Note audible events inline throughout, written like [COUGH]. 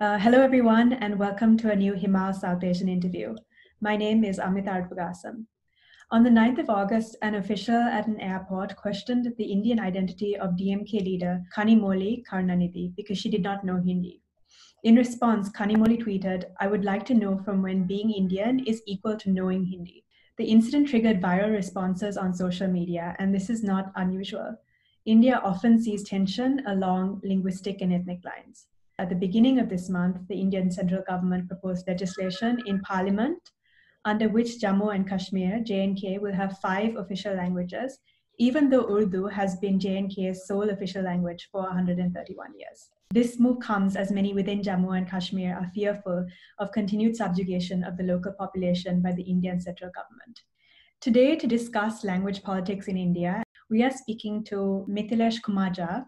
Uh, hello, everyone, and welcome to a new Himal Southasian interview. My name is Amita Arudpragasam. On the 9th of August, an official at an airport questioned the Indian identity of DMK leader Kanimozhi Karunanidhi because she did not know Hindi. In response, Kanimozhi tweeted, I would like to know from when being Indian is equal to knowing Hindi. The incident triggered viral responses on social media, and this is not unusual. India often sees tension along linguistic and ethnic lines. At the beginning of this month, the Indian central government proposed legislation in parliament under which Jammu and Kashmir, JNK, will have five official languages, even though Urdu has been JNK's sole official language for 131 years. This move comes as many within Jammu and Kashmir are fearful of continued subjugation of the local population by the Indian central government. Today, to discuss language politics in India, we are speaking to Mithilesh Kumar Jha,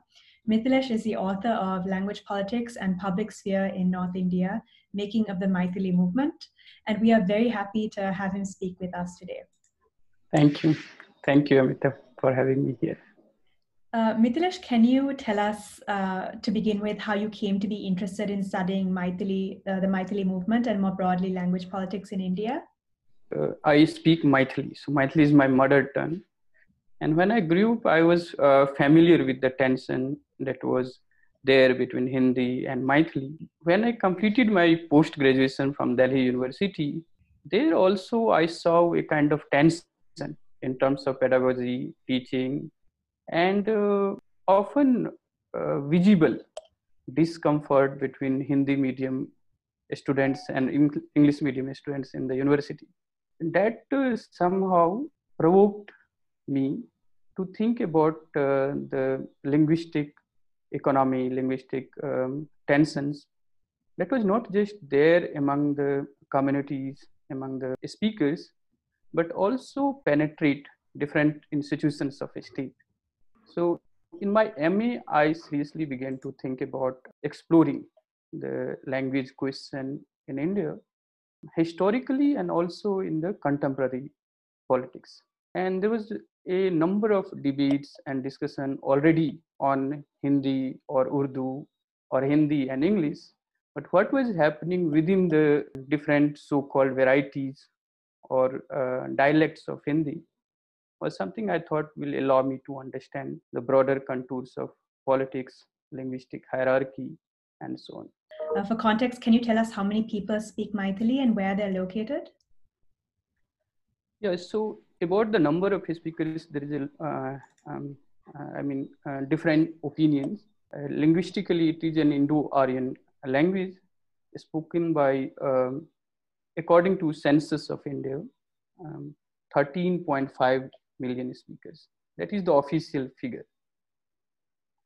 Mithilesh is the author of Language Politics and Public Sphere in North India, Making of the Maithili Movement, and we are very happy to have him speak with us today. Thank you. Thank you, Amita, for having me here. Uh, Mithilesh, can you tell us uh, to begin with how you came to be interested in studying Maithili, uh, the Maithili movement and more broadly language politics in India? Uh, I speak Maithili, so Maithili is my mother tongue. And when I grew up, I was uh, familiar with the tension that was there between Hindi and Maithili. When I completed my post graduation from Delhi University, there also I saw a kind of tension in terms of pedagogy, teaching, and uh, often uh, visible discomfort between Hindi medium students and English medium students in the university. That uh, somehow provoked me to think about uh, the linguistic economy, linguistic um, tensions that was not just there among the communities, among the speakers, but also penetrate different institutions of state. So in my MA, I seriously began to think about exploring the language question in India, historically and also in the contemporary politics. And there was a number of debates and discussion already on Hindi or Urdu or Hindi and English. But what was happening within the different so-called varieties or uh, dialects of Hindi was something I thought will allow me to understand the broader contours of politics, linguistic hierarchy, and so on. Uh, for context, can you tell us how many people speak Maithili and where they're located? Yeah, so about the number of speakers, there is a, uh, um, uh, I mean, uh, different opinions. Linguistically, it is an Indo-Aryan language spoken by, um, according to census of India, um, 13.5 million speakers. That is the official figure.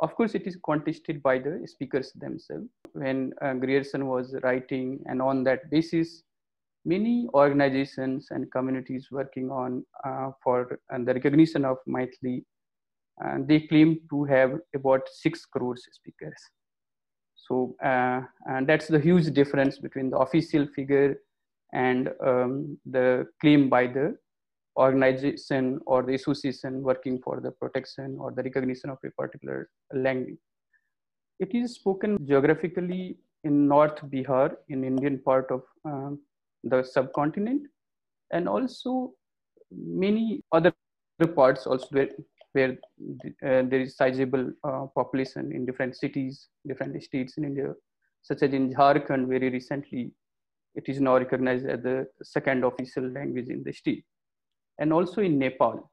Of course, it is contested by the speakers themselves. When uh, Grierson was writing, and on that basis, many organizations and communities working on uh, for uh, the recognition of Maithili, uh, they claim to have about 6 crores speakers. So uh, and that's the huge difference between the official figure and um, the claim by the organization or the association working for the protection or the recognition of a particular language. It is spoken geographically in North Bihar, in Indian part of um, the subcontinent and also many other parts also where, where uh, there is sizable uh, population in different cities, different states in India, such as in Jharkhand very recently, it is now recognized as the second official language in the state. And also in Nepal,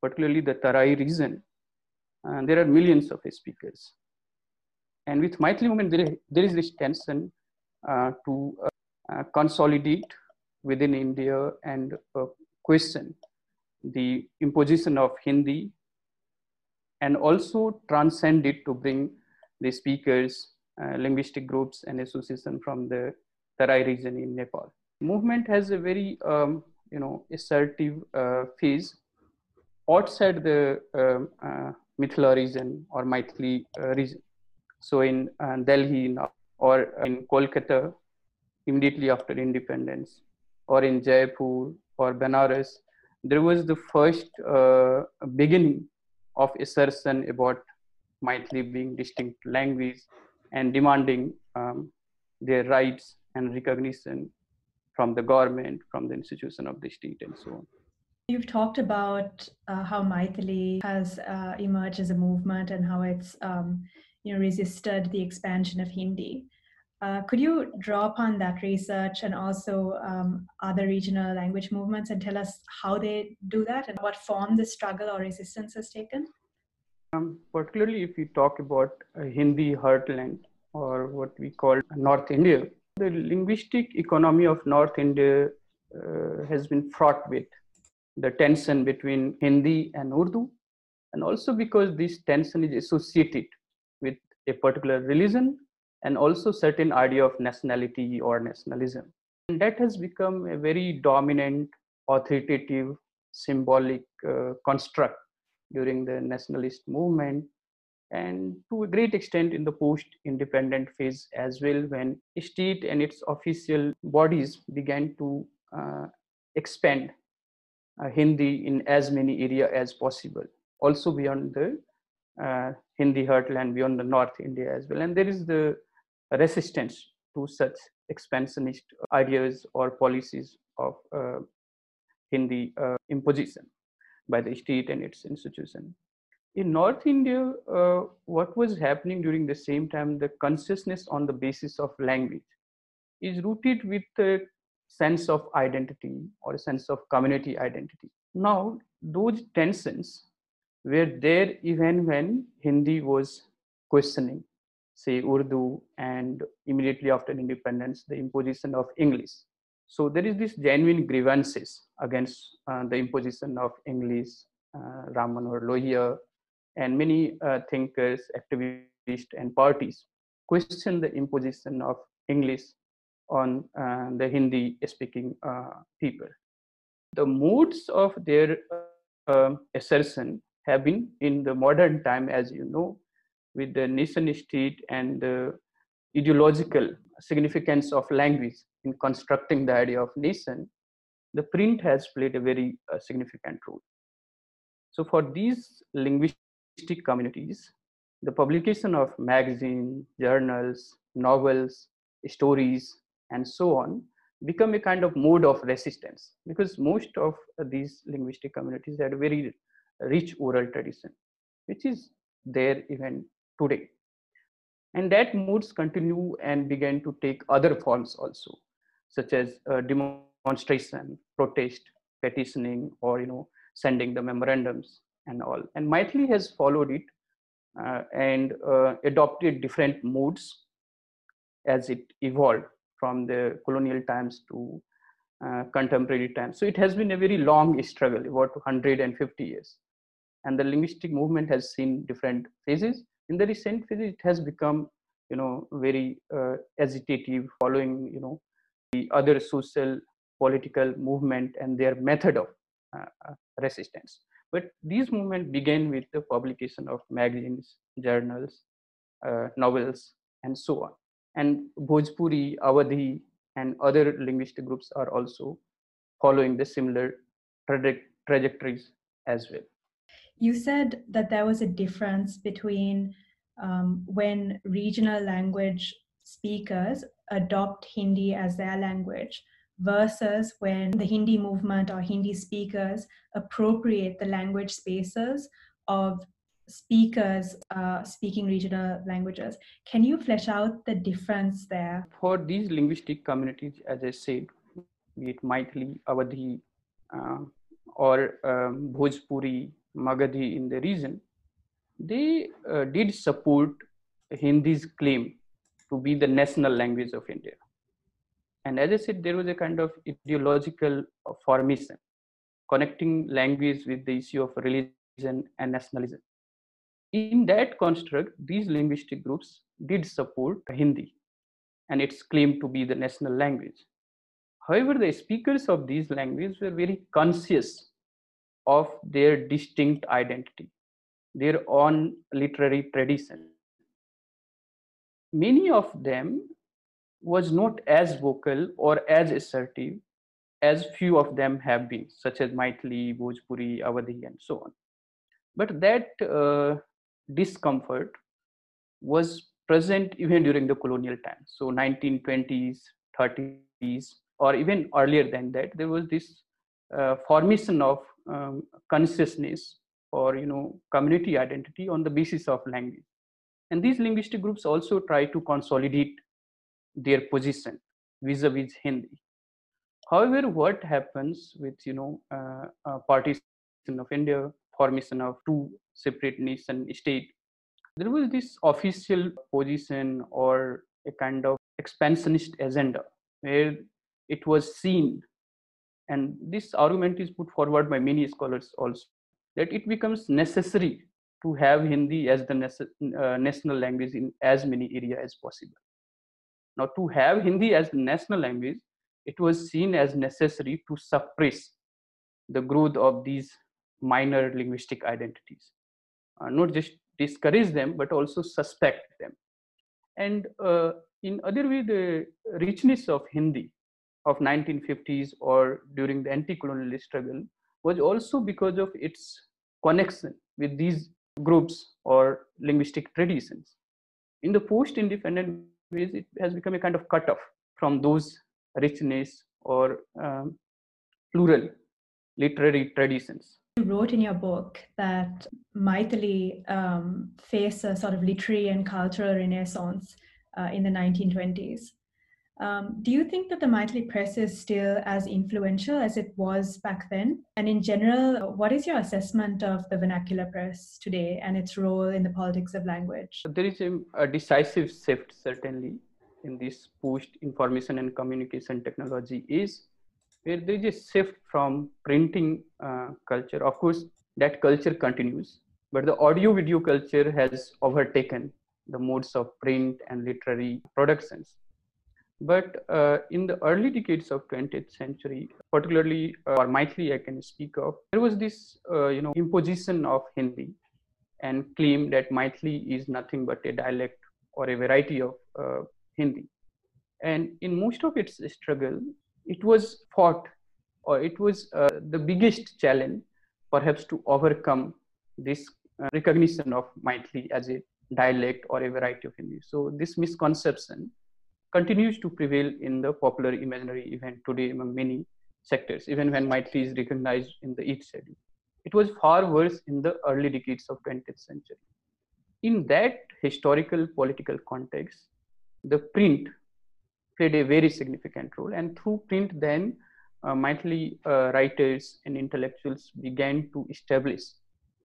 particularly the Tarai region, uh, there are millions of speakers. And with Maithili movement, there, there is this tension uh, to uh, consolidate within India and uh, question the imposition of Hindi and also transcend it to bring the speakers, uh, linguistic groups and association from the Tarai region in Nepal. Movement has a very, um, you know, assertive uh, phase outside the um, uh, Mithila region or Maithili uh, region. So in Delhi or in Kolkata, immediately after independence, or in Jaipur or Benares, there was the first uh, beginning of assertion about Maithili being distinct language and demanding um, their rights and recognition from the government, from the institution of the state, and so on. You've talked about uh, how Maithili has uh, emerged as a movement and how it's um, you know resisted the expansion of Hindi. Uh, could you draw upon that research and also um, other regional language movements and tell us how they do that and what form the struggle or resistance has taken? Um, particularly if we talk about Hindi heartland or what we call North India, the linguistic economy of North India uh, has been fraught with the tension between Hindi and Urdu, and also because this tension is associated with a particular religion and also certain idea of nationality or nationalism. And that has become a very dominant, authoritative, symbolic uh, construct during the nationalist movement and to a great extent in the post-independent phase as well when state and its official bodies began to uh, expand uh, Hindi in as many area as possible also beyond the uh, Hindi heartland beyond the North India as well and there is the resistance to such expansionist ideas or policies of uh, Hindi uh, imposition by the state and its institution. In North India, uh, what was happening during the same time, the consciousness on the basis of language is rooted with a sense of identity or a sense of community identity. Now, those tensions were there even when Hindi was questioning say Urdu and immediately after independence, the imposition of English. So there is this genuine grievances against uh, the imposition of English, uh, Ram Manohar Lohia, and many uh, thinkers, activists, and parties question the imposition of English on uh, the Hindi-speaking uh, people. The modes of their uh, assertion have been in the modern time, as you know, with the nation state and the ideological significance of language in constructing the idea of nation, the print has played a very uh, significant role. So for these linguistic communities, the publication of magazines, journals, novels, stories, and so on become a kind of mode of resistance because most of these linguistic communities had a very rich oral tradition, which is there even today. And that moods continue and began to take other forms also, such as uh, demonstration, protest, petitioning, or you know, sending the memorandums and all. And Maithili has followed it uh, and uh, adopted different moods as it evolved from the colonial times to uh, contemporary times. So it has been a very long struggle, about 150 years. And the linguistic movement has seen different phases in the recent phase it has become you know very uh, agitative following you know the other social political movement and their method of uh, uh, resistance. But these movements began with the publication of magazines journals uh, novels and so on. And bhojpuri awadhi and other linguistic groups are also following the similar traje- trajectories as well you said that there was a difference between um, when regional language speakers adopt Hindi as their language versus when the Hindi movement or Hindi speakers appropriate the language spaces of speakers uh, speaking regional languages. Can you flesh out the difference there? For these linguistic communities, as I said, be it Maithili, Awadhi, uh, or um, Bhojpuri, Magadhi in the region, they uh, did support Hindi's claim to be the national language of India. And as I said, there was a kind of ideological formation connecting language with the issue of religion and nationalism. In that construct, these linguistic groups did support Hindi and its claim to be the national language. However, the speakers of these languages were very conscious of their distinct identity, their own literary tradition. Many of them was not as vocal or as assertive as few of them have been, such as Maithili, Bhojpuri, Awadhi, and so on. But that uh, discomfort was present even during the colonial times. So 1920s, 30s, or even earlier than that, there was this uh, formation of um, consciousness or you know community identity on the basis of language. And these linguistic groups also try to consolidate their position vis-a-vis Hindi. However, what happens with you know uh, uh, partition of India, formation of two separate nation state, there was this official position or a kind of expansionist agenda where it was seen, and this argument is put forward by many scholars also, that it becomes necessary to have Hindi as the uh, national language in as many areas as possible. Now, to have Hindi as the national language, it was seen as necessary to suppress the growth of these minor linguistic identities, uh, not just discourage them, but also suspect them. And uh, in other way, the richness of Hindi of 1950s or during the anti-colonial struggle was also because of its connection with these groups or linguistic traditions. In the post-independent ways, it has become a kind of cutoff from those richness or um, plural literary traditions. You wrote in your book that Maithili um, faced a sort of literary and cultural renaissance uh, in the 1920s. Um, do you think that the Maithili press is still as influential as it was back then? And in general, what is your assessment of the vernacular press today and its role in the politics of language? There is a, a decisive shift, certainly, in this pushed information and communication technology is where there is a shift from printing uh, culture. Of course, that culture continues, but the audio video culture has overtaken the modes of print and literary productions but uh, in the early decades of 20th century, particularly uh, or Maithili I can speak of, there was this uh, you know imposition of Hindi and claim that Maithili is nothing but a dialect or a variety of uh, Hindi. And in most of its struggle, it was fought or it was uh, the biggest challenge perhaps to overcome this uh, recognition of Maithili as a dialect or a variety of Hindi. So this misconception continues to prevail in the popular imaginary event today among many sectors, even when Maithili is recognized in the eighth schedule. It was far worse in the early decades of 20th century. In that historical political context, the print played a very significant role, and through print, then uh, Maithili uh, writers and intellectuals began to establish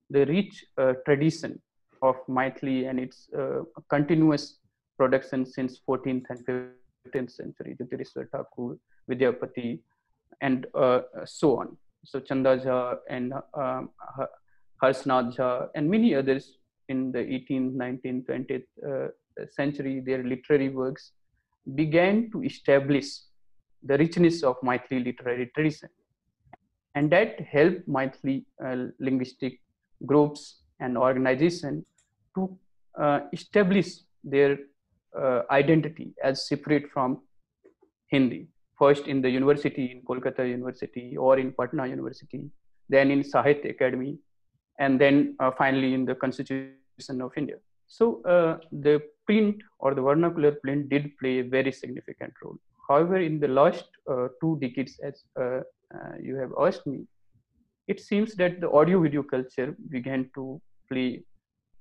the rich uh, tradition of Maithili and its uh, continuous production since 14th and 15th century, Jyotirishwar Thakur, Vidyapati, and uh, so on. So Chanda Jha and um, Harsnath Jha and many others in the 18th, 19th, 20th uh, century, their literary works began to establish the richness of Maithili literary tradition. And that helped Maithili uh, linguistic groups and organization to uh, establish their uh, identity as separate from Hindi. First in the university, in Kolkata University or in Patna University, then in Sahitya Akademi, and then uh, finally in the Constitution of India. So uh, the print or the vernacular print did play a very significant role. However, in the last uh, two decades, as uh, uh, you have asked me, it seems that the audio video culture began to play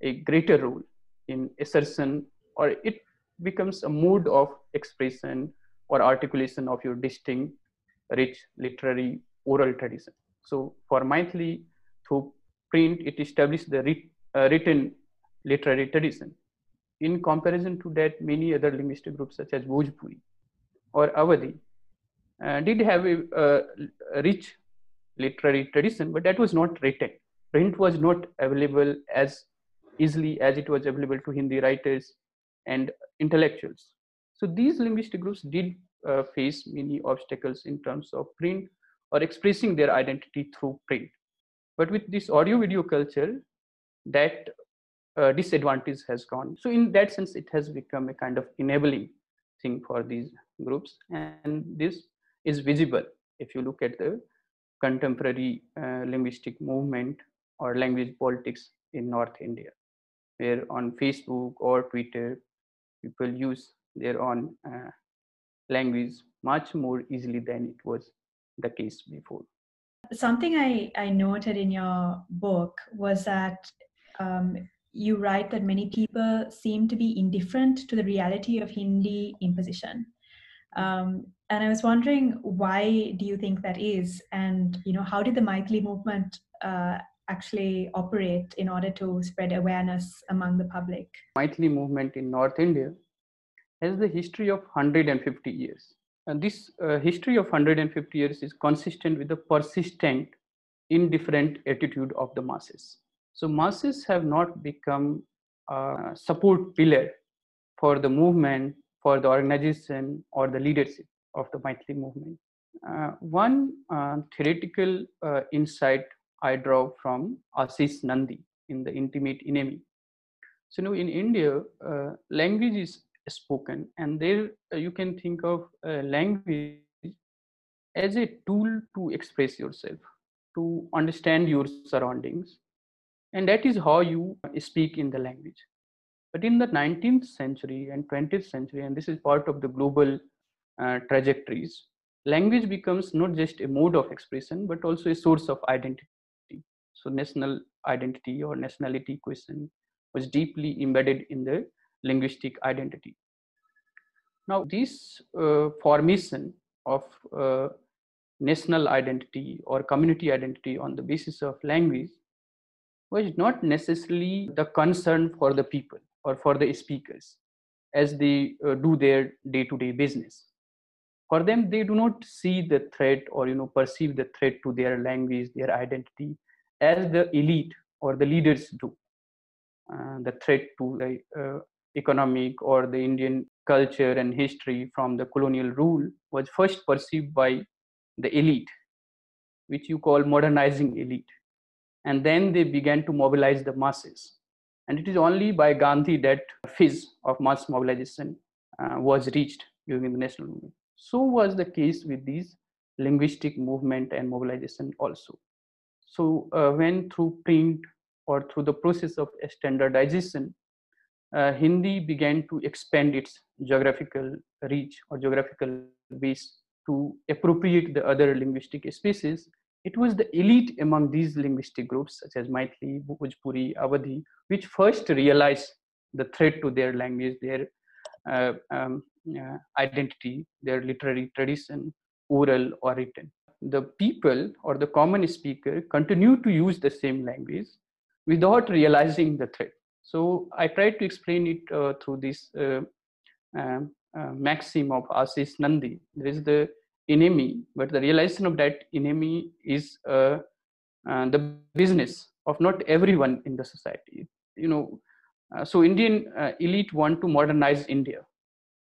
a greater role in assertion or it becomes a mode of expression or articulation of your distinct, rich literary oral tradition. So for Maithili, through print, it established the uh, written literary tradition. In comparison to that, many other linguistic groups such as Bhojpuri or Awadhi uh, did have a, a rich literary tradition, but that was not written. Print was not available as easily as it was available to Hindi writers and intellectuals. So these linguistic groups did uh, face many obstacles in terms of print or expressing their identity through print. But with this audio video culture, that uh, disadvantage has gone. So in that sense, it has become a kind of enabling thing for these groups. And this is visible if you look at the contemporary uh, linguistic movement or language politics in North India, where on Facebook or Twitter, people use their own uh, language much more easily than it was the case before. Something I, I noted in your book was that um, you write that many people seem to be indifferent to the reality of Hindi imposition. Um, and I was wondering why do you think that is, and you know how did the Maithili movement uh, actually operate in order to spread awareness among the public? Maithili movement in North India has the history of 150 years. And this uh, history of 150 years is consistent with the persistent, indifferent attitude of the masses. So masses have not become a support pillar for the movement, for the organization, or the leadership of the Maithili movement. Uh, one uh, theoretical uh, insight I draw from Ashis Nandy in The Intimate Enemy. So, know, in India, uh, language is spoken, and there uh, you can think of language as a tool to express yourself, to understand your surroundings, and that is how you speak in the language. But in the 19th century and 20th century, and this is part of the global uh, trajectories, language becomes not just a mode of expression, but also a source of identity. So national identity or nationality question was deeply embedded in the linguistic identity. Now, this uh, formation of uh, national identity or community identity on the basis of language was not necessarily the concern for the people or for the speakers as they uh, do their day-to-day business for them they do not see the threat or you know perceive the threat to their language their identity as the elite or the leaders do. Uh, the threat to the uh, economic or the Indian culture and history from the colonial rule was first perceived by the elite, which you call modernizing elite. And then they began to mobilize the masses. And it is only by Gandhi that phase of mass mobilization uh, was reached during the national movement. So was the case with these linguistic movement and mobilization also. So uh, when through print or through the process of standardization, uh, Hindi began to expand its geographical reach or geographical base to appropriate the other linguistic spaces, it was the elite among these linguistic groups, such as Maithili, Bhojpuri, Awadhi, which first realized the threat to their language, their uh, um, uh, identity, their literary tradition, oral or written the people or the common speaker continue to use the same language without realizing the threat. So I tried to explain it uh, through this uh, um, uh, maxim of Ashis Nandy. There is the enemy, but the realization of that enemy is uh, uh, the business of not everyone in the society. You know, uh, so Indian elite want to modernize India,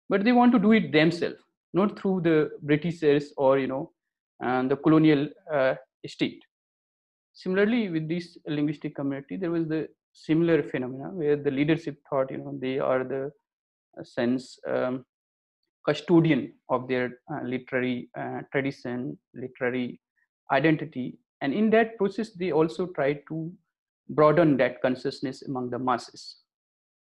but they want to do it themselves, not through the Britishers or you know and the colonial uh, state. Similarly, with this linguistic community, there was the similar phenomena where the leadership thought, you know, they are the uh, sense um, custodian of their uh, literary tradition, literary identity, and in that process, they also tried to broaden that consciousness among the masses.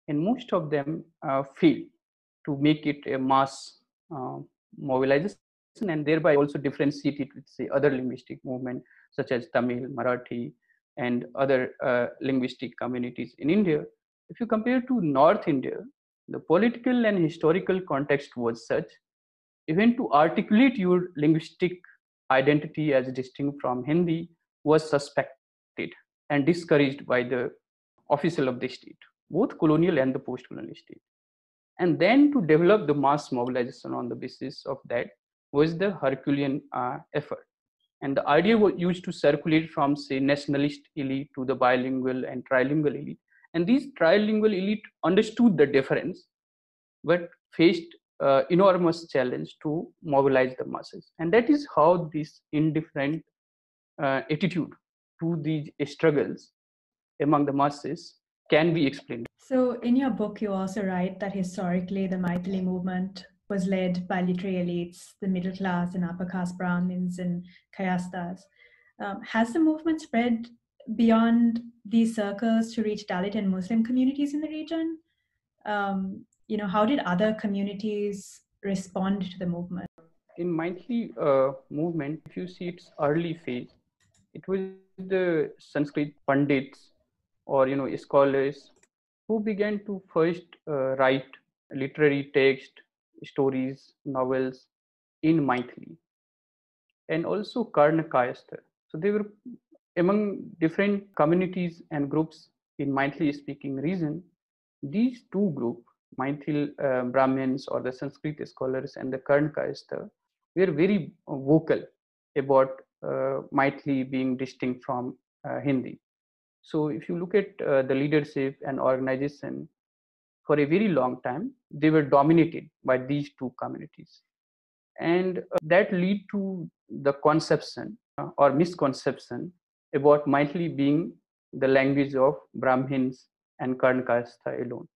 And most of them uh, to make it a mass uh, mobilization and thereby also differentiate it with say other linguistic movement such as Tamil, Marathi, and other uh, linguistic communities in India. If you compare to North India, the political and historical context was such, even to articulate your linguistic identity as distinct from Hindi was suspected and discouraged by the official of the state, both colonial and the post-colonial state. And then to develop the mass mobilization on the basis of that was the Herculean uh, effort. And the idea was used to circulate from, say, nationalist elite to the bilingual and trilingual elite. And these trilingual elite understood the difference, but faced uh, enormous challenge to mobilize the masses. And that is how this indifferent uh, attitude to these struggles among the masses can be explained. So, in your book, you also write that historically the Maithili movement was led by literary elites, the middle class and upper caste Brahmins and Kayasthas. Um, has the movement spread beyond these circles to reach Dalit and Muslim communities in the region? Um, you know, how did other communities respond to the movement? In Maithili uh, movement, if you see its early phase, it was the Sanskrit pundits or you know scholars who began to first uh, write literary text, stories, novels in Maithili, and also Karna Karnakayastha. So they were among different communities and groups in Maithili speaking region. These two groups, Maithil uh, Brahmins or the Sanskrit scholars and the Karna Karnakayastha, were very vocal about uh, Maithili being distinct from uh, Hindi. So if you look at uh, the leadership and organization, for a very long time, they were dominated by these two communities. And uh, that lead to the conception uh, or misconception about Maithili being the language of Brahmins and Karna Kayastha alone.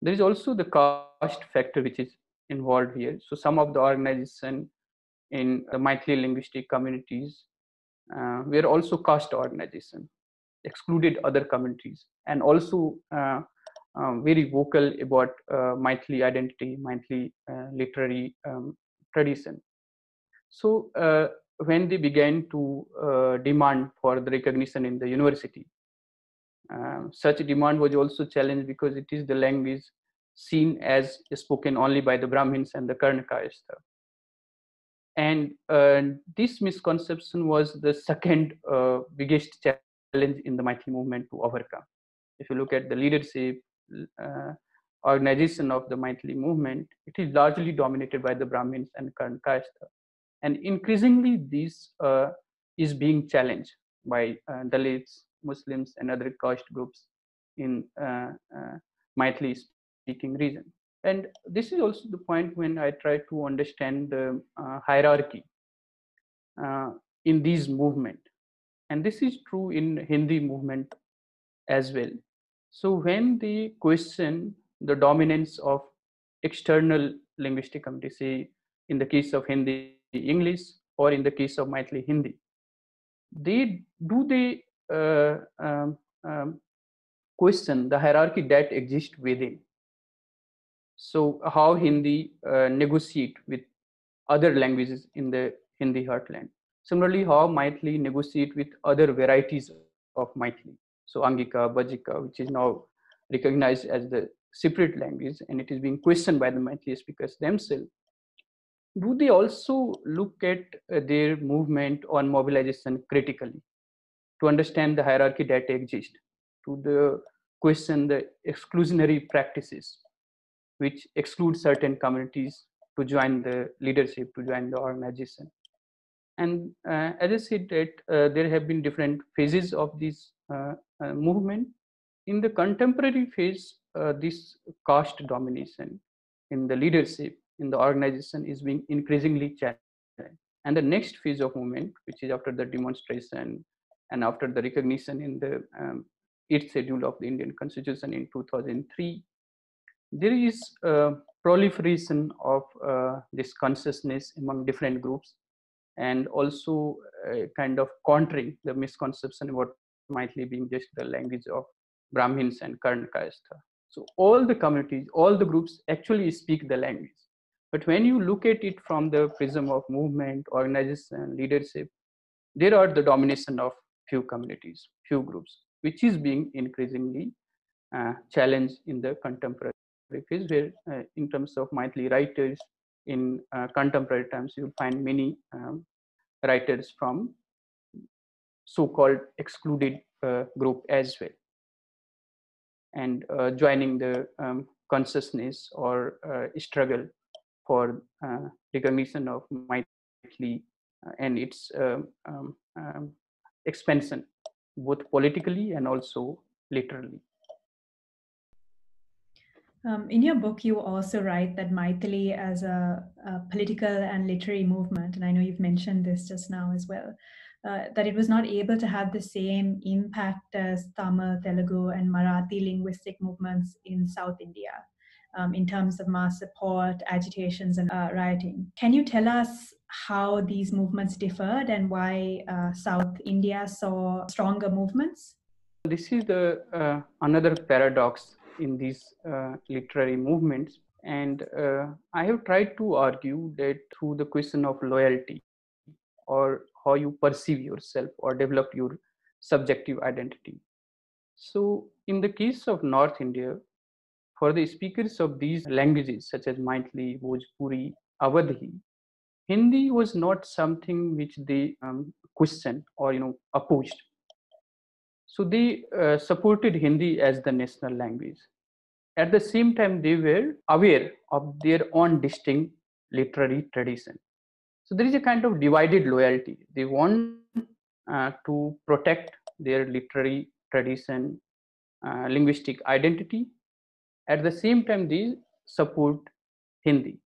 There is also the caste factor which is involved here. So some of the organization in the Maithili linguistic communities uh, were also caste organization, excluded other communities, and also uh, uh, very vocal about uh, Maithili identity, Maithili uh, literary um, tradition. So uh, when they began to uh, demand for the recognition in the university, such demand was also challenged because it is the language seen as spoken only by the Brahmins and the Karna Kayastha. And uh, this misconception was the second uh, biggest challenge in the Maithili movement to overcome. If you look at the leadership, organization of the Maithili movement, it is largely dominated by the Brahmins and Karna Kayastha. And increasingly, this uh, is being challenged by uh, Dalits, Muslims, and other caste groups in uh, Maithili speaking region. And this is also the point when I try to understand the uh, hierarchy uh, in these movement. And this is true in Hindi movement as well. So when they question the dominance of external linguistic community, say in the case of Hindi English or in the case of Maithili Hindi, they do they uh, um, um, question the hierarchy that exists within so how Hindi uh, negotiate with other languages in the Hindi heartland. Similarly, how Maithili negotiate with other varieties of Maithili. So Angika, Bajika, which is now recognized as the separate language and it is being questioned by the Maithili speakers themselves. Do they also look at uh, their movement on mobilization critically to understand the hierarchy that exists, to the question the exclusionary practices which exclude certain communities to join the leadership, to join the organization. And uh, as I said, that uh, there have been different phases of this uh, movement. In the contemporary phase, this caste domination in the leadership in the organization is being increasingly challenged. And the next phase of movement, which is after the demonstration and after the recognition in the um, eighth schedule of the Indian Constitution in 2003, there is a proliferation of uh, this consciousness among different groups and also kind of countering the misconception about Maithili being just the language of Brahmins and Karna Kayastha. So all the communities, all the groups actually speak the language. But when you look at it from the prism of movement, organization, leadership, there are the domination of few communities, few groups, which is being increasingly uh, challenged in the contemporary phase where uh, in terms of Maithili writers in uh, contemporary times, you'll find many um, writers from so-called excluded uh, group as well. And uh, joining the um, consciousness or uh, struggle for uh, recognition of Maithili and its um, um, um, expansion, both politically and also literally. Um, in your book, you also write that Maithili as a, a, political and literary movement, and I know you've mentioned this just now as well, uh, that it was not able to have the same impact as Tamil, Telugu, and Marathi linguistic movements in South India um, in terms of mass support, agitations, and uh, rioting. Can you tell us how these movements differed and why uh, South India saw stronger movements? This is the uh, another paradox in these uh, literary movements. And uh, I have tried to argue that through the question of loyalty or how you perceive yourself or develop your subjective identity. So, in the case of North India, for the speakers of these languages such as Maithili, Bhojpuri, Awadhi, Hindi was not something which they um, questioned or you know opposed. So they uh, supported Hindi as the national language. At the same time, they were aware of their own distinct literary tradition. So there is a kind of divided loyalty. They want uh, to protect their literary tradition, uh, linguistic identity. At the same time, they support Hindi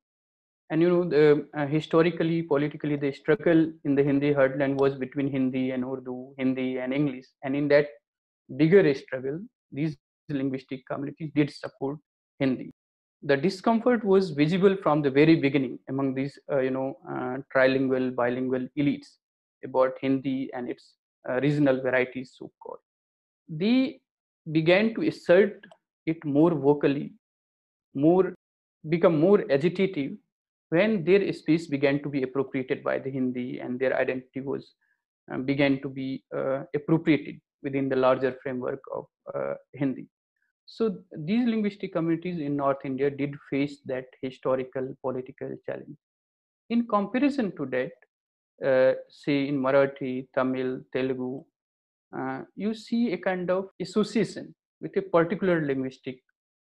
and you know the, uh, historically politically the struggle in the hindi heartland was between hindi and urdu hindi and english and in that bigger struggle these linguistic communities did support hindi the discomfort was visible from the very beginning among these uh, you know uh, trilingual bilingual elites about hindi and its uh, regional varieties so called they began to assert it more vocally more become more agitative when their speech began to be appropriated by the Hindi and their identity was um, began to be uh, appropriated within the larger framework of uh, Hindi. So these linguistic communities in North India did face that historical political challenge. In comparison to that, uh, say in Marathi, Tamil, Telugu, uh, you see a kind of association with a particular linguistic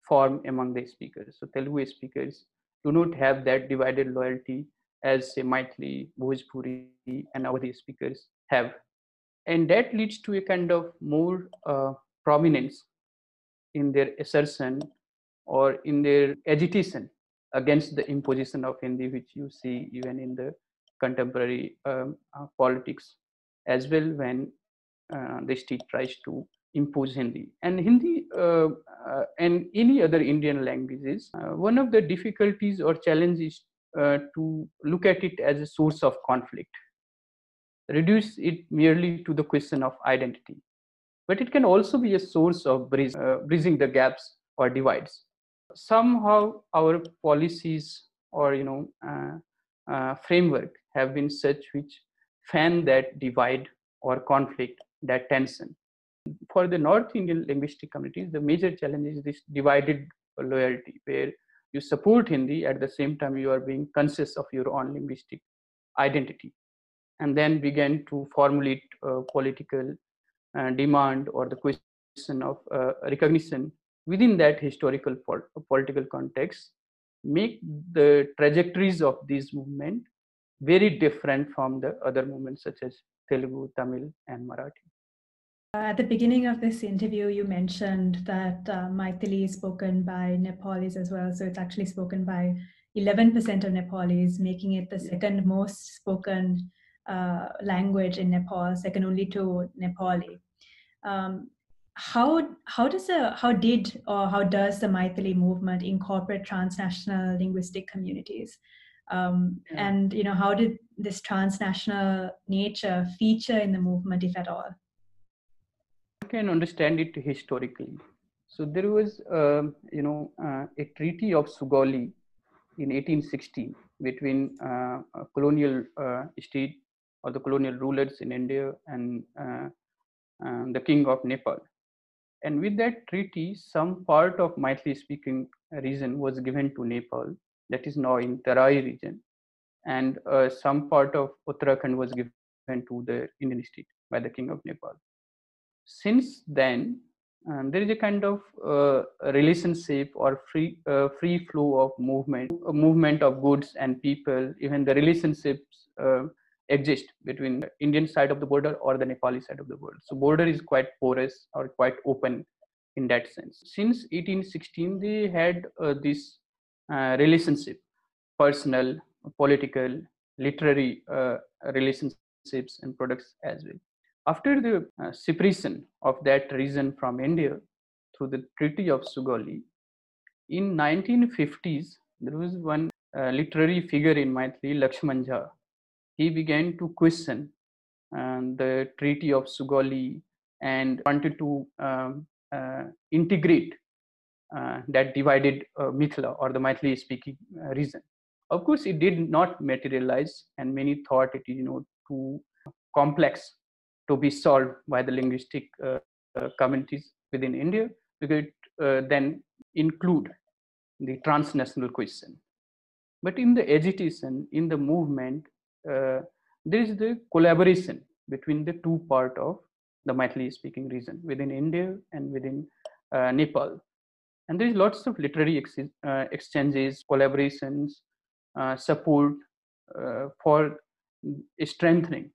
form among the speakers. So Telugu speakers do not have that divided loyalty as say Maithili, Bhojpuri, and Awadhi speakers have. And that leads to a kind of more uh, prominence in their assertion or in their agitation against the imposition of Hindi, which you see even in the contemporary um, uh, politics as well when uh, the state tries to impose Hindi. And Hindi uh, uh, and any other Indian languages, uh, one of the difficulties or challenges uh, to look at it as a source of conflict, reduce it merely to the question of identity. But it can also be a source of uh, bridging the gaps or divides. Somehow our policies or you know uh, framework have been such which fan that divide or conflict, that tension for the North Indian linguistic communities, the major challenge is this divided loyalty, where you support Hindi at the same time you are being conscious of your own linguistic identity, and then begin to formulate uh, political uh, demand or the question of uh, recognition within that historical pol- political context, make the trajectories of this movement very different from the other movements such as Telugu, Tamil, and Marathi. At the beginning of this interview, you mentioned that uh, Maithili is spoken by Nepalis as well. So it's actually spoken by 11% of Nepalis, making it the second most spoken uh, language in Nepal, second only to Nepali. Um, how how does the how did or how does the Maithili movement incorporate transnational linguistic communities? Um, yeah. And you know how did this transnational nature feature in the movement, if at all? can understand it historically. So there was, uh, you know, uh, a treaty of Sugauli in 1816 between uh, colonial uh, state or the colonial rulers in India and uh, uh, the king of Nepal. And with that treaty, some part of Maithili speaking region was given to Nepal, that is now in Tarai region, and some part of Uttarakhand was given to the Indian state by the king of Nepal since then um, there is a kind of uh, relationship or free uh, free flow of movement movement of goods and people even the relationships uh, exist between the indian side of the border or the nepali side of the border so border is quite porous or quite open in that sense since 1816 they had uh, this uh, relationship personal political literary uh, relationships and products as well after the uh, separation of that region from India through the Treaty of Sugauli, in 1950s, there was one uh, literary figure in Maithili, Lakshman Jha. He began to question um, the Treaty of Sugauli and wanted to um, uh, integrate uh, that divided uh, Mithila or the Maithili speaking region. Of course, it did not materialize, and many thought it, you know too complex to be solved by the linguistic communities within India because it uh, then include the transnational question. But in the agitation, in the movement, there is the collaboration between the two part of the Maithili speaking region within India and within uh, Nepal. And there is lots of literary ex- uh, exchanges, collaborations, uh, support uh, for strengthening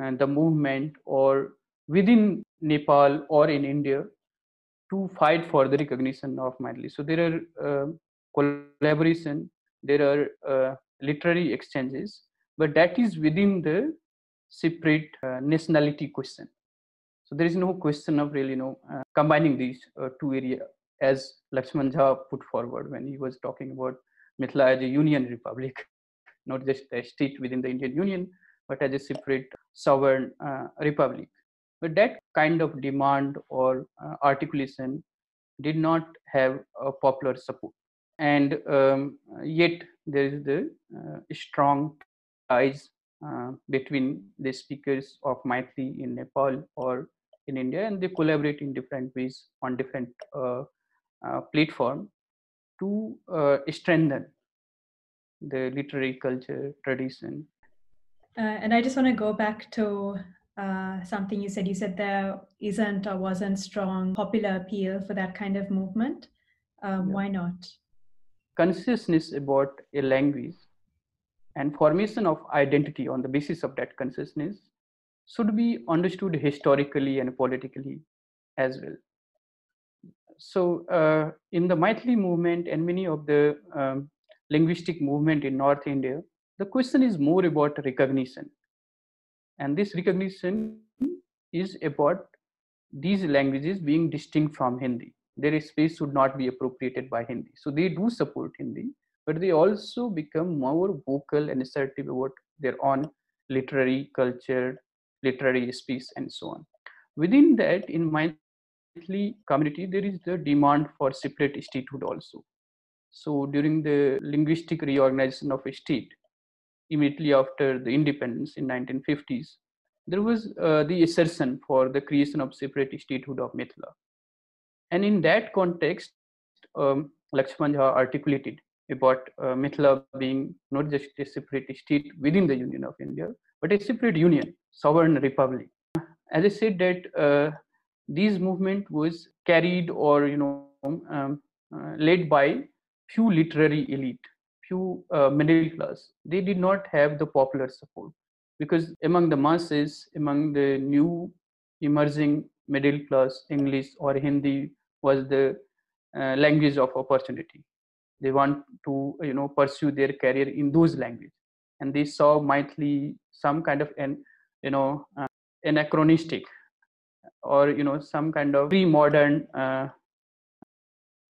uh, the movement or within Nepal or in India to fight for the recognition of Maithili. So there are uh, collaboration, there are literary exchanges, but that is within the separate nationality question so there is no question of really, you know, uh, combining these uh, two areas as Lakshman Jha put forward when he was talking about Mithila as a union republic, [LAUGHS] not just a state within the Indian Union, but as a separate sovereign uh, republic. But that kind of demand or uh, articulation did not have a popular support. And um, yet there is the uh, strong ties uh, between the speakers of Maithili in Nepal or in India, and they collaborate in different ways on different uh, uh, platform to uh, strengthen the literary culture tradition. Uh, and I just want to go back to uh, something you said. You said there isn't or wasn't strong popular appeal for that kind of movement. Um, yeah. Why not? Consciousness about a language and formation of identity on the basis of that consciousness should be understood historically and politically as well. So, uh, in the Maithili movement and many of the um, linguistic movement in North India, the question is more about recognition. And this recognition is about these languages being distinct from Hindi. Their space should not be appropriated by Hindi. So they do support Hindi, but they also become more vocal and assertive about their own literary culture, literary space and so on within that in Maithili community there is the demand for separate statehood also so during the linguistic reorganization of a state immediately after the independence in 1950s there was uh, the assertion for the creation of separate statehood of Mithila. And in that context, um, Lakshman Jha articulated about uh, Mithila being not just a separate state within the Union of India, but a separate union, sovereign republic. As I said, that uh, these movement was carried or you know um, uh, led by few literary elite, few uh, middle class. They did not have the popular support because among the masses, among the new emerging middle class, English or Hindi was the uh, language of opportunity. They want to you know pursue their career in those languages and they saw Maithili some kind of an you know uh, anachronistic or you know some kind of pre-modern uh,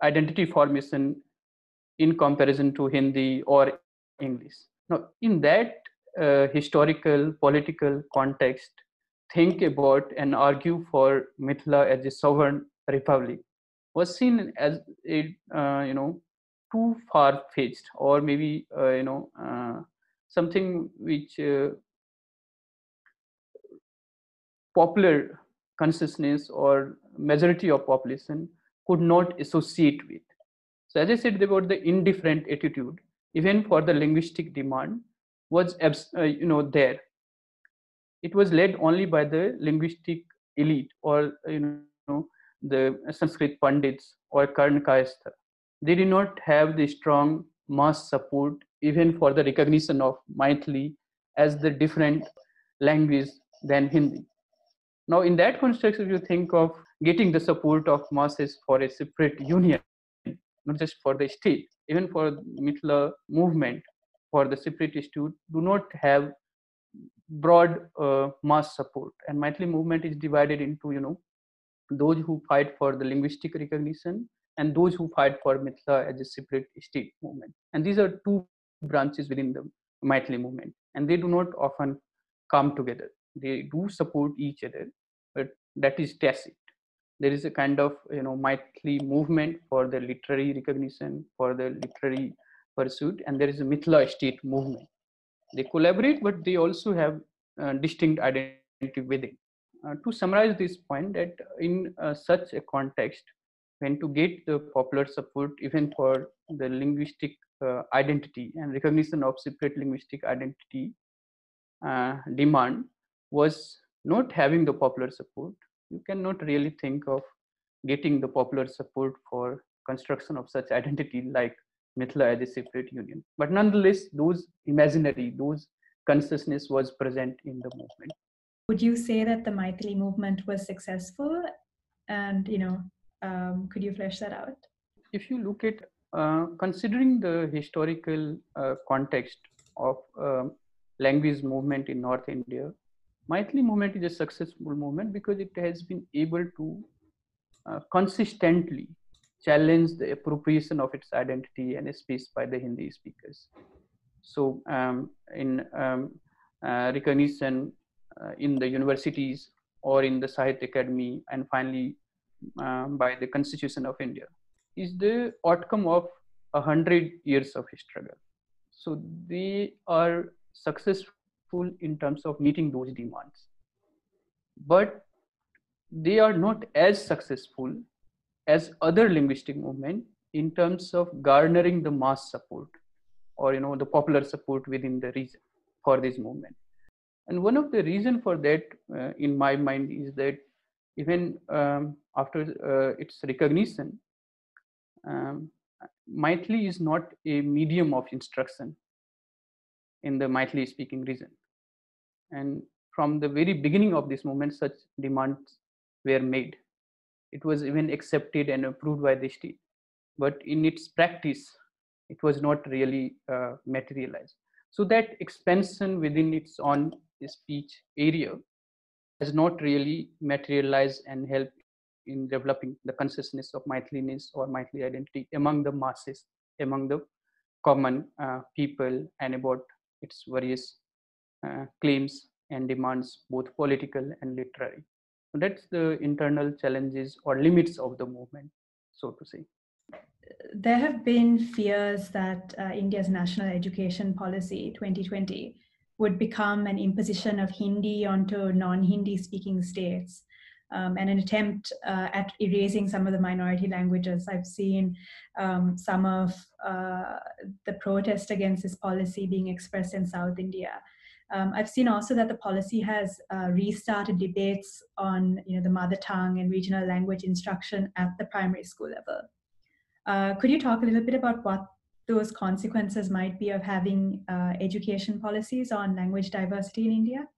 identity formation in comparison to Hindi or English. Now, in that uh, historical political context, think about and argue for Mithila as a sovereign republic was seen as a uh, you know too far fetched or maybe uh, you know uh, something which uh, popular consciousness or majority of population could not associate with. So as I said about the indifferent attitude, even for the linguistic demand, was uh, you know there. It was led only by the linguistic elite or you know the Sanskrit pandits or Karn Kayastha. They did not have the strong mass support even for the recognition of Maithili as the different language than Hindi. Now, in that context, if you think of getting the support of masses for a separate union, not just for the state, even for Mithila movement, for the separatist do not have broad uh, mass support. And Maithili movement is divided into, you know, those who fight for the linguistic recognition and those who fight for Mithila as a separate state movement. And these are two branches within the Maithili movement, and they do not often come together. They do support each other, but that is tacit. there is a kind of you know Maithili movement for the literary recognition, for the literary pursuit, and there is a Mithila state movement. They collaborate, but they also have uh, distinct identity within. Uh, to summarize this point, that in uh, such a context, when to get the popular support even for the linguistic uh, identity and recognition of separate linguistic identity uh, demand was not having the popular support you cannot really think of getting the popular support for construction of such identity like Mithila as a separate union. But nonetheless, those imaginary, those consciousness was present in the movement. Would you say that the Maithili movement was successful? And you know, um, could you flesh that out? If you look at uh, considering the historical uh, context of uh, language movement in North India, Maithili movement is a successful movement because it has been able to uh, consistently challenge the appropriation of its identity and space by the Hindi speakers. So, um, in um, uh, recognition uh, in the universities or in the Sahitya Akademi, and finally um, by the Constitution of India, is the outcome of a hundred years of struggle. So, they are successful in terms of meeting those demands but they are not as successful as other linguistic movement in terms of garnering the mass support or you know the popular support within the region for this movement and one of the reason for that uh, in my mind is that even um, after uh, its recognition um, Maithili is not a medium of instruction in the Maithili speaking region and from the very beginning of this movement, such demands were made. It was even accepted and approved by the state. But in its practice, it was not really uh, materialized. So that expansion within its own speech area has not really materialized and helped in developing the consciousness of Maithiliness or Maithili identity among the masses, among the common uh, people, and about its various uh, claims and demands both political and literary. So that's the internal challenges or limits of the movement, so to say. There have been fears that uh, India's national education policy 2020 would become an imposition of Hindi onto non Hindi speaking states. Um, and an attempt uh, at erasing some of the minority languages. I've seen um, some of uh, the protest against this policy being expressed in South India. Um, I've seen also that the policy has uh, restarted debates on you know, the mother tongue and regional language instruction at the primary school level. Uh, could you talk a little bit about what those consequences might be of having uh, education policies on language diversity in India?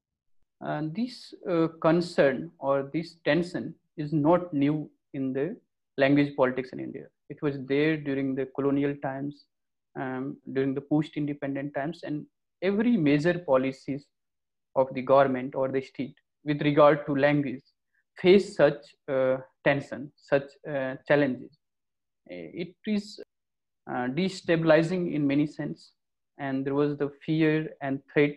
this uh, concern or this tension is not new in the language politics in India. It was there during the colonial times, um, during the post-independent times, and every major policies of the government or the state with regard to language face such uh, tension, such uh, challenges. It is uh, destabilizing in many sense, and there was the fear and threat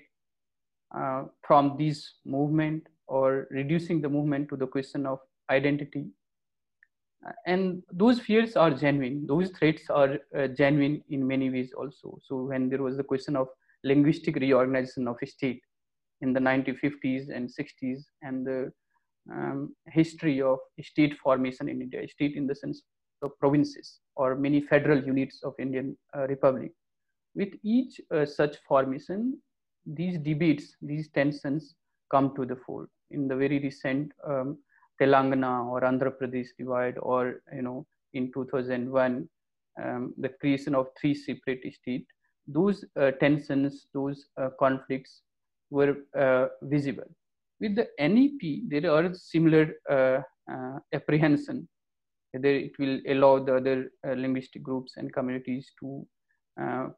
uh, from this movement or reducing the movement to the question of identity. And those fears are genuine. Those threats are uh, genuine in many ways also. So when there was the question of linguistic reorganization of state in the 1950s and 60s and the um, history of state formation in India, state in the sense provinces or many federal units of Indian uh, Republic. With each uh, such formation, these debates, these tensions come to the fore. In the very recent um, Telangana or Andhra Pradesh divide, or you know, in 2001, um, the creation of three separate states those uh, tensions, those uh, conflicts were uh, visible. With the NEP, there are similar apprehension whether it will allow the other linguistic groups and communities to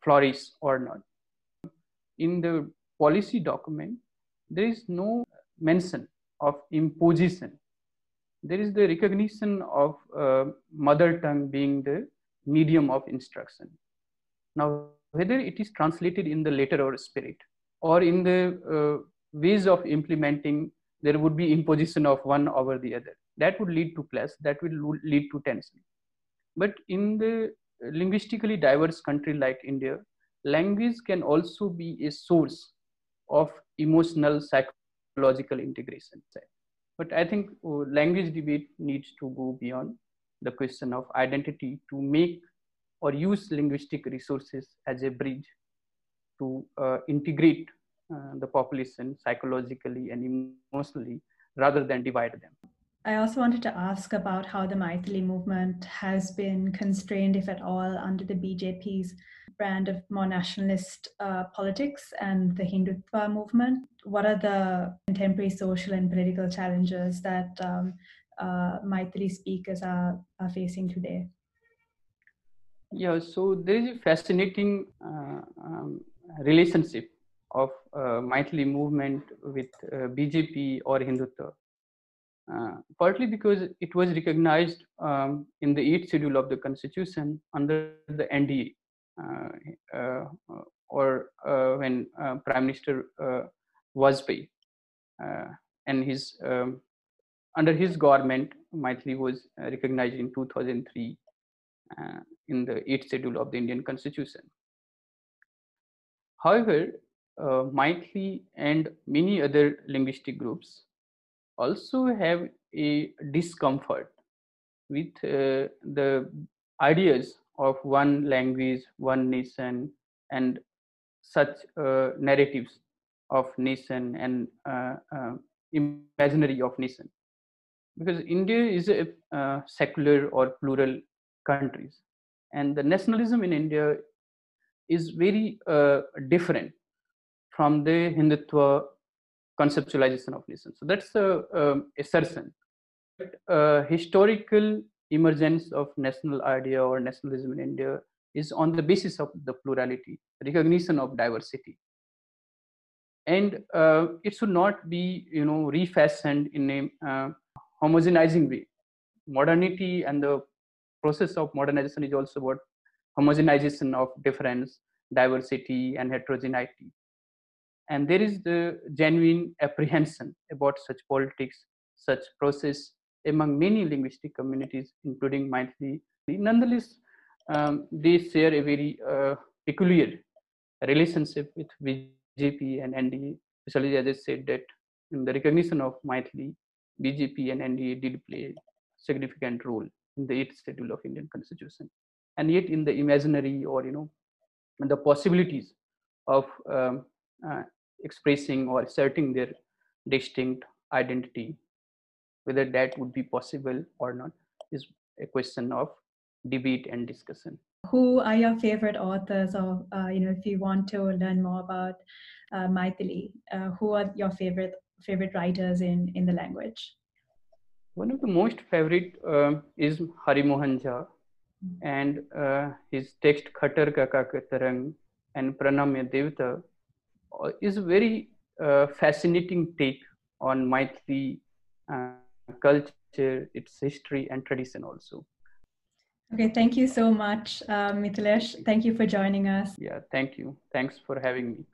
flourish or not. In the policy document, there is no mention of imposition. There is the recognition of uh, mother tongue being the medium of instruction. Now, whether it is translated in the letter or spirit or in the uh, ways of implementing there would be imposition of one over the other that would lead to clash, that will lead to tension. But in the linguistically diverse country like India, language can also be a source of emotional psychological integration. But I think uh, language debate needs to go beyond the question of identity to make or use linguistic resources as a bridge to uh, integrate the population psychologically and emotionally rather than divide them. I also wanted to ask about how the Maithili movement has been constrained, if at all, under the BJP's brand of more nationalist uh, politics and the Hindutva movement. What are the contemporary social and political challenges that um, uh, Maithili speakers are, are facing today? Yeah, so there is a fascinating uh, um, relationship of uh, Maithili movement with uh, BJP or Hindutva. Uh, partly because it was recognized um, in the eighth schedule of the constitution under the NDA, uh, uh, or uh, when Prime Minister Vajpayee and his um, under his government, Maithili was recognized in 2003 in the eighth schedule of the Indian Constitution. However, uh, and many other linguistic groups also have a discomfort with uh, the ideas of one language, one nation, and such uh, narratives of nation and uh, uh imaginary of nation. Because India is a uh, secular or plural countries, and the nationalism in India is very uh, different from the Hindutva conceptualization of nation. So that's a um, assertion. But, uh, historical emergence of national idea or nationalism in India is on the basis of the plurality, recognition of diversity. And uh, it should not be, you know, refashioned in a uh, homogenizing way. Modernity and the process of modernization is also about homogenization of difference, diversity, and heterogeneity and there is the genuine apprehension about such politics such process among many linguistic communities including Maithili. nonetheless um, they share a very uh, peculiar relationship with bjp and nda especially as i said that in the recognition of Maithili, bjp and nda did play a significant role in the eighth schedule of indian constitution and yet in the imaginary or you know the possibilities of um, uh, expressing or asserting their distinct identity whether that would be possible or not is a question of debate and discussion who are your favorite authors or uh, you know if you want to learn more about uh, Maithili, uh, who are your favorite favorite writers in in the language one of the most favorite uh, is Hari Mohan Jha mm-hmm. and uh, his text Khattar Kaka Tarang and Pranamya Devta is a very uh, fascinating take on Maithili uh, culture, its history and tradition also. Okay, thank you so much, uh, Mithilesh. Thank you for joining us. Yeah, thank you. Thanks for having me.